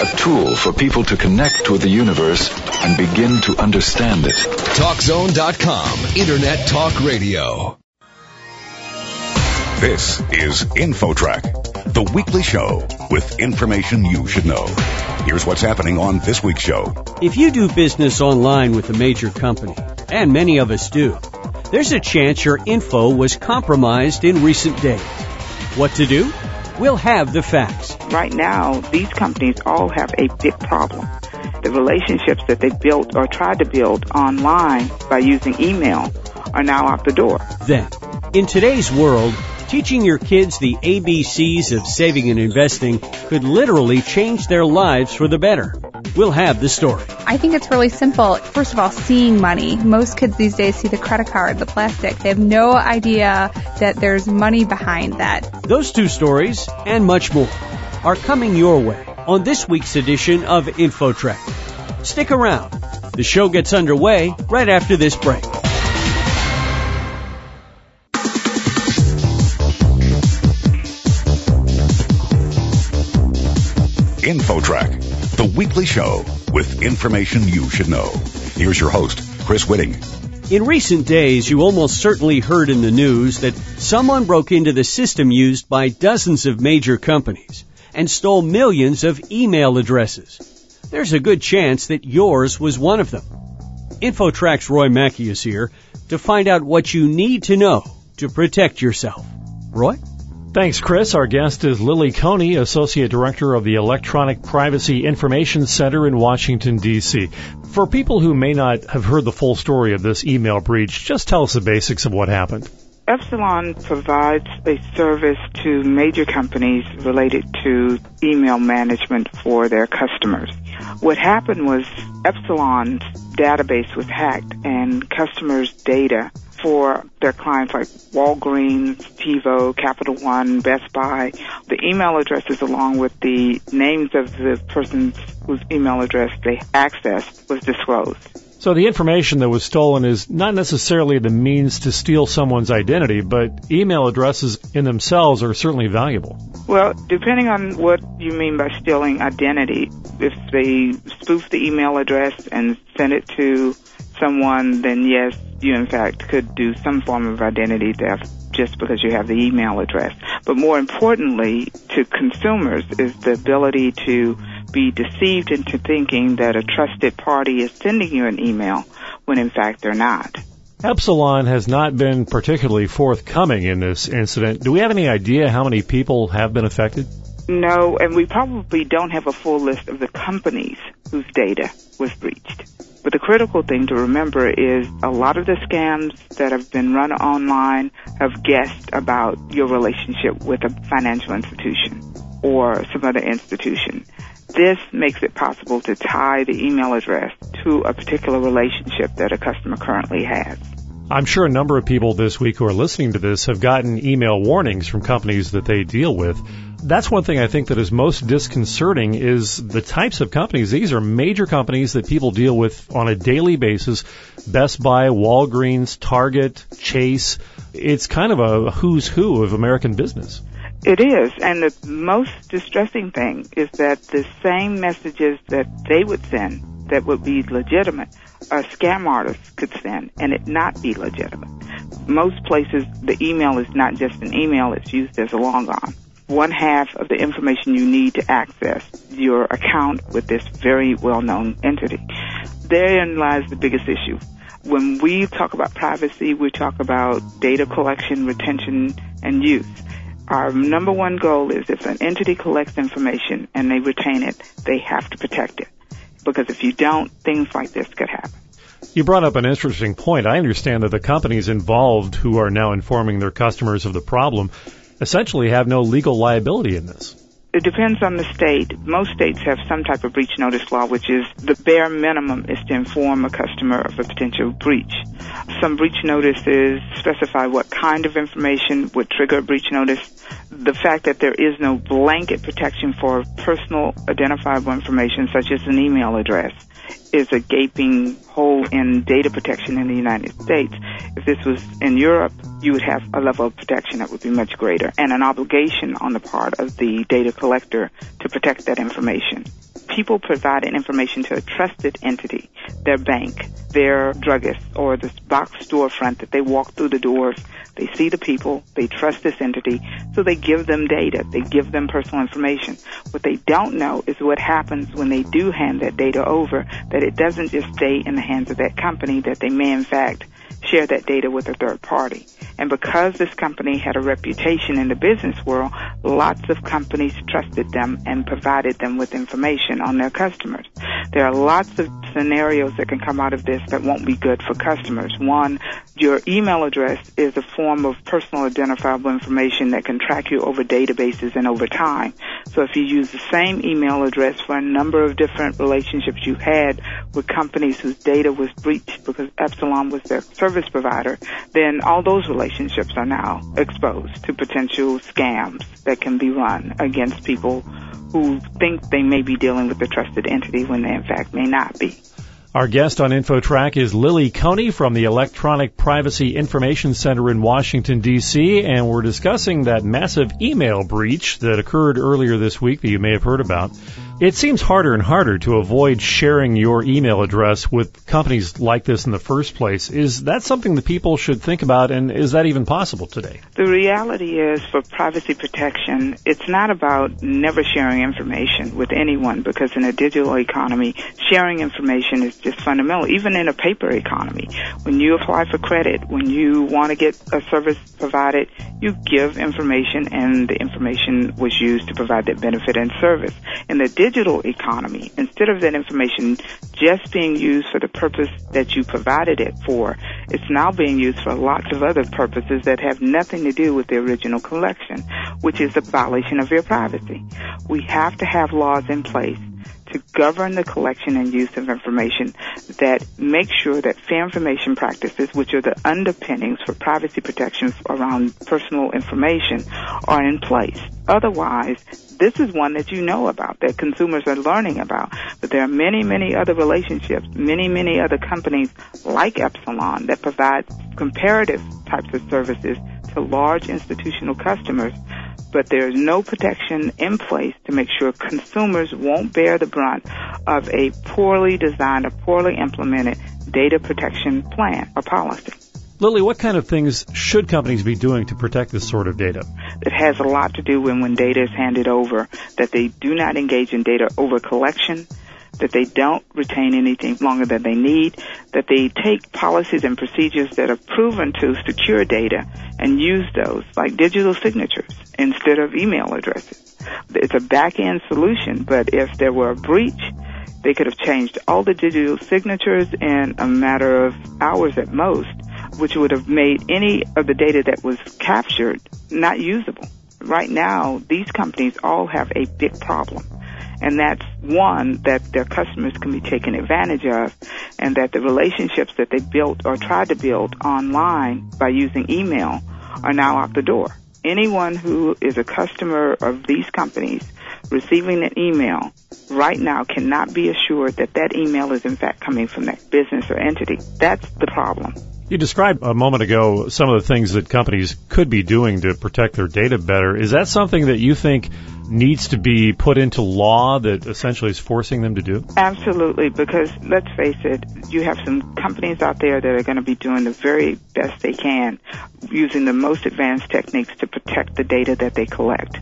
A tool for people to connect with the universe and begin to understand it. TalkZone.com, Internet Talk Radio. This is InfoTrack, the weekly show with information you should know. Here's what's happening on this week's show. If you do business online with a major company, and many of us do, there's a chance your info was compromised in recent days. What to do? We'll have the facts. Right now, these companies all have a big problem. The relationships that they built or tried to build online by using email are now out the door. Then, in today's world, teaching your kids the ABCs of saving and investing could literally change their lives for the better. We'll have the story. I think it's really simple. First of all, seeing money. Most kids these days see the credit card, the plastic. They have no idea that there's money behind that. Those two stories and much more are coming your way on this week's edition of InfoTrack. Stick around. The show gets underway right after this break. InfoTrack, the weekly show with information you should know. Here's your host, Chris Whitting. In recent days, you almost certainly heard in the news that someone broke into the system used by dozens of major companies and stole millions of email addresses. There's a good chance that yours was one of them. InfoTrack's Roy Mackey is here to find out what you need to know to protect yourself. Roy? Thanks, Chris. Our guest is Lily Coney, Associate Director of the Electronic Privacy Information Center in Washington, D.C. For people who may not have heard the full story of this email breach, just tell us the basics of what happened. Epsilon provides a service to major companies related to email management for their customers. What happened was Epsilon's database was hacked and customers' data for their clients like Walgreens, TiVo, Capital One, Best Buy. The email addresses along with the names of the persons whose email address they accessed was disclosed. So the information that was stolen is not necessarily the means to steal someone's identity, but email addresses in themselves are certainly valuable. Well, depending on what you mean by stealing identity, if they spoof the email address and send it to someone, then yes, you in fact could do some form of identity theft just because you have the email address. But more importantly, to consumers is the ability to be deceived into thinking that a trusted party is sending you an email when in fact they're not. Epsilon has not been particularly forthcoming in this incident. Do we have any idea how many people have been affected? No, and we probably don't have a full list of the companies whose data was breached. But the critical thing to remember is a lot of the scams that have been run online have guessed about your relationship with a financial institution or some other institution. This makes it possible to tie the email address to a particular relationship that a customer currently has. I'm sure a number of people this week who are listening to this have gotten email warnings from companies that they deal with. That's one thing I think that is most disconcerting is the types of companies. These are major companies that people deal with on a daily basis. Best Buy, Walgreens, Target, Chase. It's kind of a who's who of American business. It is, and the most distressing thing is that the same messages that they would send that would be legitimate, a scam artist could send and it not be legitimate. Most places, the email is not just an email, it's used as a logon. One half of the information you need to access your account with this very well-known entity. Therein lies the biggest issue. When we talk about privacy, we talk about data collection, retention, and use. Our number one goal is if an entity collects information and they retain it, they have to protect it. Because if you don't, things like this could happen. You brought up an interesting point. I understand that the companies involved who are now informing their customers of the problem essentially have no legal liability in this. It depends on the state. Most states have some type of breach notice law, which is the bare minimum is to inform a customer of a potential breach. Some breach notices specify what kind of information would trigger a breach notice. The fact that there is no blanket protection for personal identifiable information, such as an email address, is a gaping hole in data protection in the United States. If this was in Europe, you would have a level of protection that would be much greater and an obligation on the part of the data collector to protect that information. People providing information to a trusted entity, their bank, their druggist, or this box storefront that they walk through the doors they see the people, they trust this entity, so they give them data, they give them personal information. What they don't know is what happens when they do hand that data over, that it doesn't just stay in the hands of that company, that they may in fact share that data with a third party. And because this company had a reputation in the business world, lots of companies trusted them and provided them with information on their customers. There are lots of scenarios that can come out of this that won't be good for customers. One, your email address is a form of personal identifiable information that can track you over databases and over time. So if you use the same email address for a number of different relationships you had with companies whose data was breached because Epsilon was their service provider, then all those relationships are now exposed to potential scams that can be run against people who think they may be dealing with a trusted entity when they in fact may not be. Our guest on InfoTrack is Lily Coney from the Electronic Privacy Information Center in Washington, D.C., and we're discussing that massive email breach that occurred earlier this week that you may have heard about. It seems harder and harder to avoid sharing your email address with companies like this in the first place. Is that something that people should think about, and is that even possible today? The reality is, for privacy protection, it's not about never sharing information with anyone because in a digital economy, sharing information is just fundamental. Even in a paper economy, when you apply for credit, when you want to get a service provided, you give information, and the information was used to provide that benefit and service. In the digital economy, instead of that information just being used for the purpose that you provided it for, it's now being used for lots of other purposes that have nothing to do with the original collection, which is a violation of your privacy. We have to have laws in place to govern the collection and use of information that make sure that fair information practices, which are the underpinnings for privacy protections around personal information, are in place. Otherwise, this is one that you know about, that consumers are learning about. But there are many, many other relationships, many, many other companies like Epsilon that provide comparative types of services to large institutional customers but there's no protection in place to make sure consumers won't bear the brunt of a poorly designed or poorly implemented data protection plan or policy. Lily, what kind of things should companies be doing to protect this sort of data? It has a lot to do with when data is handed over, that they do not engage in data over collection, that they don't retain anything longer than they need, that they take policies and procedures that are proven to secure data and use those, like digital signatures instead of email addresses. It's a back-end solution, but if there were a breach, they could have changed all the digital signatures in a matter of hours at most, which would have made any of the data that was captured not usable. Right now, these companies all have a big problem. And that's one that their customers can be taken advantage of and that the relationships that they built or tried to build online by using email are now out the door. Anyone who is a customer of these companies receiving an email right now cannot be assured that that email is in fact coming from that business or entity. That's the problem. You described a moment ago some of the things that companies could be doing to protect their data better. Is that something that you think needs to be put into law that essentially is forcing them to do? Absolutely, because let's face it, you have some companies out there that are going to be doing the very best they can using the most advanced techniques to protect the data that they collect.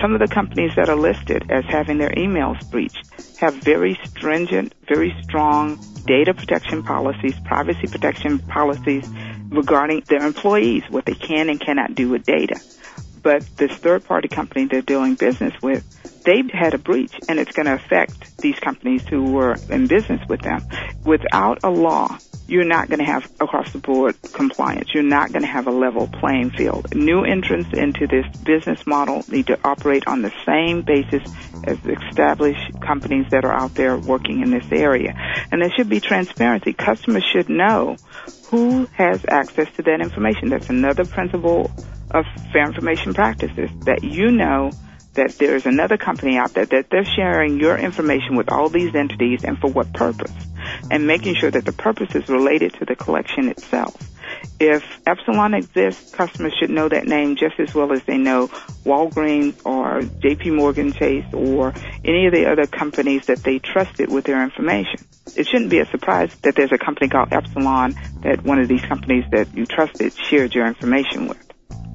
Some of the companies that are listed as having their emails breached have very stringent, very strong data protection policies, privacy protection policies regarding their employees, what they can and cannot do with data but this third party company they're doing business with, they've had a breach and it's going to affect these companies who were in business with them. Without a law, you're not going to have across the board compliance. You're not going to have a level playing field. New entrants into this business model need to operate on the same basis as established companies that are out there working in this area. And there should be transparency. Customers should know who has access to that information. That's another principle of fair information practices that you know that there's another company out there that they're sharing your information with all these entities and for what purpose and making sure that the purpose is related to the collection itself. If Epsilon exists, customers should know that name just as well as they know Walgreens or JP Morgan Chase or any of the other companies that they trusted with their information. It shouldn't be a surprise that there's a company called Epsilon that one of these companies that you trusted shared your information with.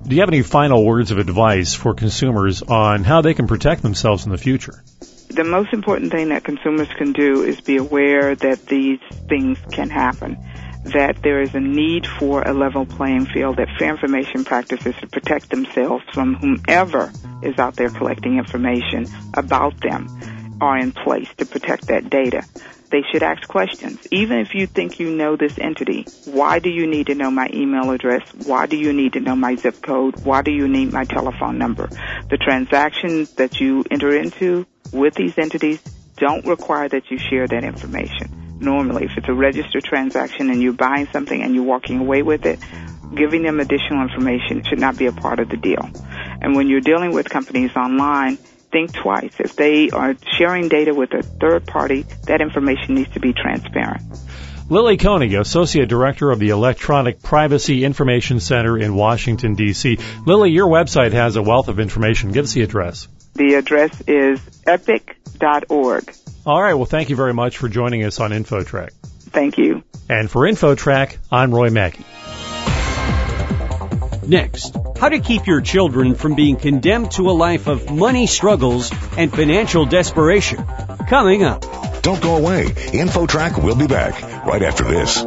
Do you have any final words of advice for consumers on how they can protect themselves in the future? The most important thing that consumers can do is be aware that these things can happen that there is a need for a level playing field, that fair information practices to protect themselves from whomever is out there collecting information about them are in place to protect that data. They should ask questions. Even if you think you know this entity, why do you need to know my email address? Why do you need to know my zip code? Why do you need my telephone number? The transactions that you enter into with these entities don't require that you share that information normally. If it's a registered transaction and you're buying something and you're walking away with it, giving them additional information should not be a part of the deal. And when you're dealing with companies online, think twice. If they are sharing data with a third party, that information needs to be transparent. Lily Coney, Associate Director of the Electronic Privacy Information Center in Washington, D.C. Lily, your website has a wealth of information. Give us the address. The address is epic.org. All right. Well, thank you very much for joining us on InfoTrack. Thank you. And for InfoTrack, I'm Roy Mackey. Next, how to keep your children from being condemned to a life of money struggles and financial desperation. Coming up. Don't go away. InfoTrack will be back right after this.